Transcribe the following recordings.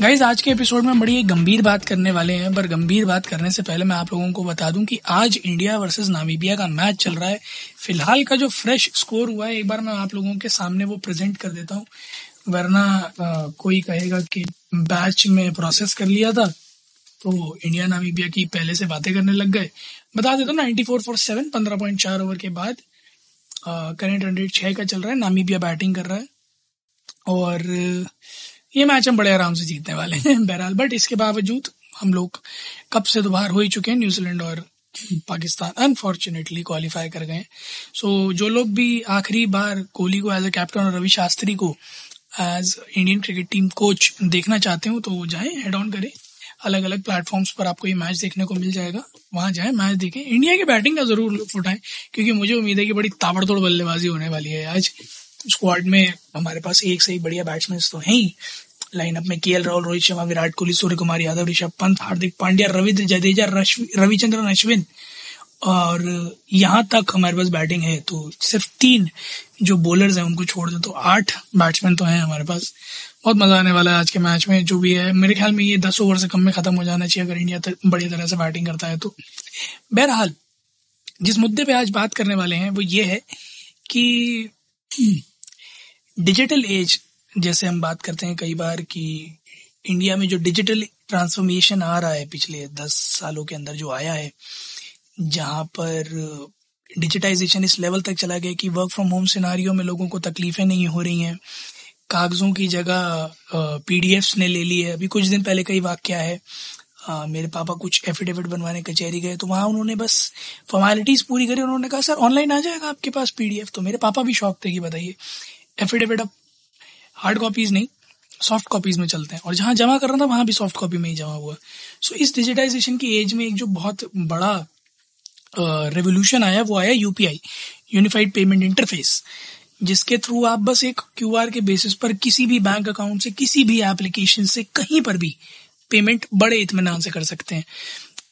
Guys आज के episode में बड़ी एक गंभीर बात करने वाले हैं पर गंभीर बात करने से पहले मैं आप लोगों को बता दूँ कि आज इंडिया वर्सेस नामीबिया का मैच चल रहा है। फ़िलहाल का जो फ्रेश स्कोर हुआ है एक बार मैं आप लोगों के सामने वो प्रेजेंट कर देता हूँ वरना आ, कोई कहेगा कि बैच में प्रोसेस कर लिया था तो इंडिया नामीबिया की पहले से बातें करने लग गए। बता देता हूँ नाइन्टी फोर फोर सेवन पंद्रह पॉइंट चार ओवर के बाद करेंट रन रेट छः का चल रहा है नामीबिया बैटिंग कर रहा है और ये मैच हम बड़े आराम से जीतने वाले हैं बहरहाल। बट इसके बावजूद हम लोग कब से बाहर हो ही चुके हैं न्यूजीलैंड और पाकिस्तान अनफॉर्चुनेटली क्वालिफाई कर गए सो so, जो लोग भी आखिरी बार कोहली को एज अ कैप्टन और रवि शास्त्री को as Indian cricket team coach देखना चाहते हो तो वो जाएँ हेड ऑन करें। अलग अलग प्लेटफॉर्म्स पर आपको ये मैच देखने को मिल जाएगा। वहाँ जाए मैच देखें। इंडिया की बैटिंग का ज़रूर लुत्फ उठाएँ क्योंकि मुझे उम्मीद है कि बड़ी ताबड़तोड़ बल्लेबाजी होने वाली है आज। स्क्वाड में हमारे पास एक से एक बढ़िया बैट्समैन तो हैं ही। लाइनअप में के राहुल रोहित शर्मा विराट कोहली सूर्य कुमार यादव ऋषभ पंत हार्दिक पांड्या रविंद्र जडेजा रविचंद्रन अश्विन और यहाँ तक हमारे पास बैटिंग है तो सिर्फ़ तीन जो बॉलर्स हैं उनको छोड़ दें तो आठ बैट्समैन तो हैं हमारे पास। बहुत मज़ा आने वाला है आज के मैच में, जो भी है। मेरे ख्याल में ये दस ओवर से कम में खत्म हो जाना चाहिए अगर इंडिया बढ़िया तरह से बैटिंग करता है तो। बहरहाल, जिस मुद्दे पे आज बात करने वाले हैं, वो ये है कि डिजिटल एज जैसे हम बात करते हैं कई बार कि इंडिया में जो डिजिटल ट्रांसफॉर्मेशन आ रहा है पिछले दस सालों के अंदर जो आया है जहाँ पर डिजिटाइजेशन इस लेवल तक चला गया कि वर्क फ्रॉम होम सिनारियों में लोगों को तकलीफें नहीं हो रही हैं। कागज़ों की जगह पी ने ले ली है अभी कुछ दिन पहले कई वाक्य है आ, मेरे पापा कुछ एफिडेविट बनवाने कचहरी गए तो वहाँ उन्होंने बस फॉर्मेलिटीज़ पूरी करी उन्होंने कहा सर ऑनलाइन आ जाएगा आपके पास पीडीएफ? तो मेरे पापा भी शौक थे कि बताइए। एफिडेविट अब हार्ड कॉपीज़ नहीं सॉफ्ट कॉपीज़ में चलते हैं। और जहाँ जमा कर रहा था वहाँ भी सॉफ्ट कॉपी में ही जमा हुआ। सो so, इस डिजिटाइजेशन की एज में एक जो बहुत बड़ा रेवोल्यूशन आया वो आया यूपीआई यूनिफाइड पेमेंट इंटरफेस जिसके थ्रू आप बस एक क्यूआर के बेसिस पर किसी भी बैंक अकाउंट से किसी भी एप्लीकेशन से कहीं पर भी पेमेंट बड़े इतमान से कर सकते हैं।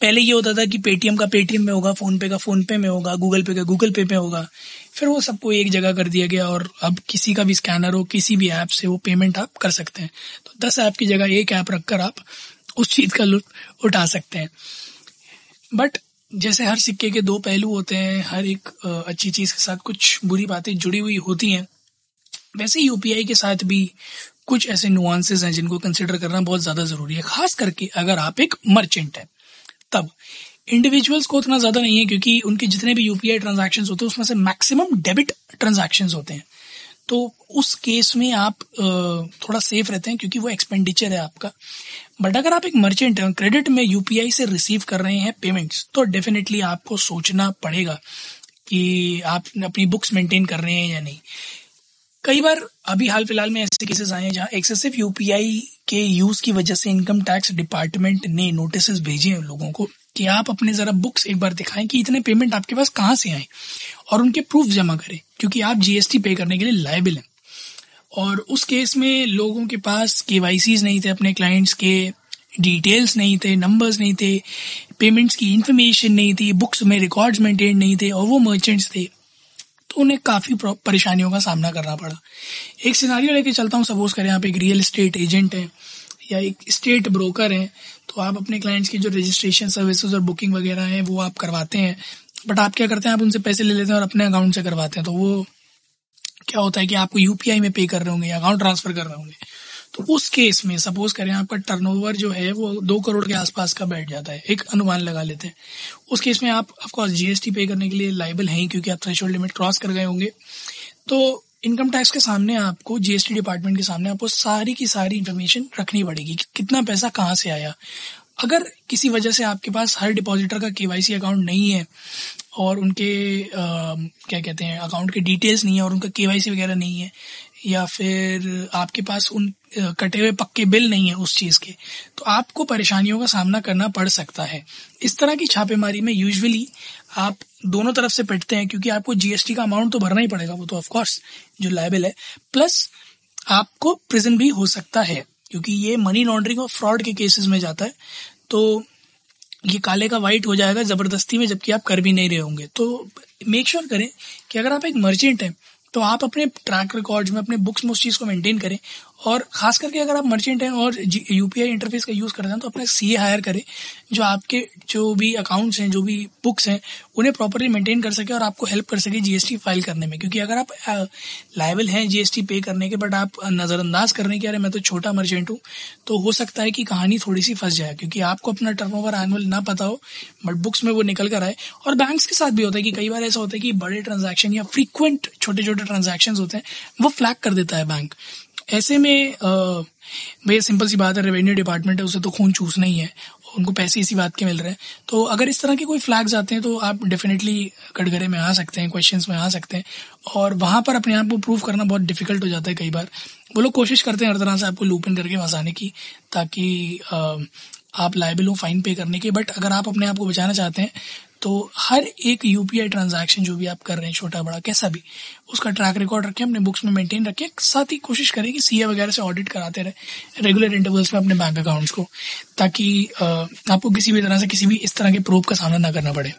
पहले ये होता था कि पेटीएम का पेटीएम में होगा, फ़ोन पे का फ़ोन पे में होगा गूगल पे का गूगल पे में होगा। फिर वो सबको एक जगह कर दिया गया और अब किसी का भी स्कैनर हो, किसी भी ऐप से वो पेमेंट आप कर सकते हैं। तो दस ऐप की जगह एक ऐप रखकर आप उस चीज़ का लुत्फ उठा सकते हैं। बट जैसे हर सिक्के के दो पहलू होते हैं, हर एक अच्छी चीज़ के साथ कुछ बुरी बातें जुड़ी हुई होती हैं, वैसे यूपीआई के साथ भी कुछ ऐसे नुआंसेस हैं जिनको कंसिडर करना बहुत ज़्यादा ज़रूरी है। खास करके अगर आप एक मर्चेंट हैं तब। इंडिविजुअल्स को उतना ज़्यादा नहीं है, क्योंकि उनके जितने भी यूपीआई ट्रांजेक्शन होते हैं, उसमें से मैक्सिमम डेबिट ट्रांजेक्शन होते हैं। तो उस केस में आप थोड़ा सेफ़ रहते हैं, क्योंकि वो एक्सपेंडिचर है आपका। बट अगर आप एक मर्चेंट हैं क्रेडिट में यूपीआई से रिसीव कर रहे हैं पेमेंट्स तो डेफिनेटली आपको सोचना पड़ेगा कि आप अपनी बुक्स मेंटेन कर रहे हैं या नहीं। कई बार अभी हाल फ़िलहाल में ऐसे केसेस आए हैं जहाँ एक्सेसिव यूपीआई के यूज़ की वजह से इनकम टैक्स डिपार्टमेंट ने नोटिस भेजे हैं लोगों को कि आप अपने जरा बुक्स एक बार दिखाएँ कि इतने पेमेंट आपके पास कहाँ से आए और उनके प्रूफ जमा करें, क्योंकि आप जीएसटी पे करने के लिए लाइबल हैं। और उस केस में लोगों के पास के नहीं थे, अपने क्लाइंट्स के डिटेल्स नहीं थे नंबर्स नहीं थे पेमेंट्स की इंफॉर्मेशन नहीं थी बुक्स में रिकॉर्ड्स मेंटेन नहीं थे और वो मर्चेंट्स थे। तो उन्हें काफ़ी परेशानियों का सामना करना पड़ा। एक सिनारियो लेके चलता हूँ, सपोज़ करें आप एक रियल स्टेट एजेंट है या एक स्टेट ब्रोकर है तो आप अपने क्लाइंट्स की जो रजिस्ट्रेशन सर्विसेज़ और बुकिंग वगैरह है, वो आप करवाते हैं। बट आप क्या करते हैं, आप उनसे पैसे ले लेते हैं और अपने अकाउंट से करवाते हैं। तो वो क्या होता है कि आपको यूपीआई में पे कर रहे होंगे या अकाउंट ट्रांसफ़र कर रहे होंगे। तो उस केस में सपोज़ करें आपका टर्नओवर जो है वो दो करोड़ के आसपास का बैठ जाता है। एक अनुमान लगा लेते हैं। उस केस में आप ऑफकोर्स जीएसटी पे करने के लिए लाइबल हैं क्योंकि आप थ्रेशोल्ड लिमिट क्रॉस कर गए होंगे। तो इनकम टैक्स के सामने आपको जीएसटी डिपार्टमेंट के सामने आपको सारी की सारी इन्फॉर्मेशन रखनी पड़ेगी कि कितना पैसा कहाँ से आया। अगर किसी वजह से आपके पास हर डिपॉजिटर का केवाईसी अकाउंट नहीं है और उनके आ, क्या कहते हैं अकाउंट के डिटेल्स नहीं है और उनका केवाईसी वगैरह नहीं है या फिर आपके पास उन कटे हुए पक्के बिल नहीं है उस चीज़ के तो आपको परेशानियों का सामना करना पड़ सकता है। इस तरह की छापेमारी में यूजुअली आप दोनों तरफ़ से पिटते हैं, क्योंकि आपको जीएसटी का अमाउंट तो भरना ही पड़ेगा, वो तो ऑफकोर्स जो लाइबल है। प्लस आपको प्रिजन भी हो सकता है, क्योंकि ये मनी लॉन्ड्रिंग और फ्रॉड के केसेस में जाता है तो ये काले का वाइट हो जाएगा ज़बरदस्ती में, जबकि आप कर भी नहीं रहे होंगे। तो मेक श्योर sure करें कि अगर आप एक मर्चेंट हैं तो आप अपने ट्रैक रिकॉर्ड्स में अपने बुक्स में उस चीज़ को मेंटेन करें और खास करके अगर आप मर्चेंट हैं और यूपीआई इंटरफेस का यूज़ करते हैं तो अपने सीए हायर करें, जो आपके जो भी अकाउंट्स हैं, जो भी बुक्स हैं, उन्हें प्रॉपरली मेंटेन कर सके और आपको हेल्प कर सके जीएसटी फ़ाइल करने में। क्योंकि अगर आप लाइबल हैं जीएसटी पे करने के बट आप नज़रअंदाज कर रहे हैं कि अरे मैं तो छोटा मर्चेंट हूँ तो हो सकता है कि कहानी थोड़ी सी फंस जाए, क्योंकि आपको अपना टर्न ओवर एनुअल ना पता हो बट बुक्स में वो निकल कर आए। और बैंक्स के साथ भी होता है कि कई बार ऐसा होता है कि बड़े ट्रांजेक्शन या फ्रीक्वेंट छोटे छोटे ट्रांजेक्शन होते हैं, वो फ्लैग कर देता है बैंक ऐसे में भैया सिंपल सी बात है रेवेन्यू डिपार्टमेंट है, उसे तो खून चूसना ही है, उनको पैसे इसी बात के मिल रहे हैं। तो अगर इस तरह के कोई फ्लैग्स आते हैं तो आप डेफिनेटली कटघरे में आ सकते हैं क्वेश्चंस में आ सकते हैं। और वहाँ पर अपने आप को प्रूव करना बहुत डिफ़िकल्ट हो जाता है कई बार। वो लोग कोशिश करते हैं हर तरह से आपको लूप इन करके फंसाने की, ताकि आप लाइबल हो फाइन पे करने के बट अगर आप अपने आप को बचाना चाहते हैं तो हर एक यूपीआई ट्रांजैक्शन जो भी आप कर रहे हैं, छोटा, बड़ा, कैसा भी, उसका ट्रैक रिकॉर्ड रखें, अपने बुक्स में मेंटेन रखें, साथ ही कोशिश करें कि सीए वगैरह से ऑडिट कराते रहे रेगुलर इंटरवल्स में अपने बैंक अकाउंट्स को, ताकि आपको किसी भी तरह से किसी भी इस तरह के प्रूफ का सामना ना करना पड़े।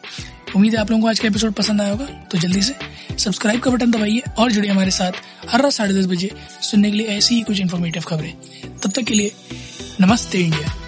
उम्मीद है आप लोगों को आज का एपिसोड पसंद आया होगा तो जल्दी से सब्सक्राइब का बटन दबाइए और जुड़िए हमारे साथ हर रात साढ़े दस बजे सुनने के लिए ऐसी ही कुछ इन्फॉर्मेटिव खबरें। तब तक के लिए नमस्ते इंडिया।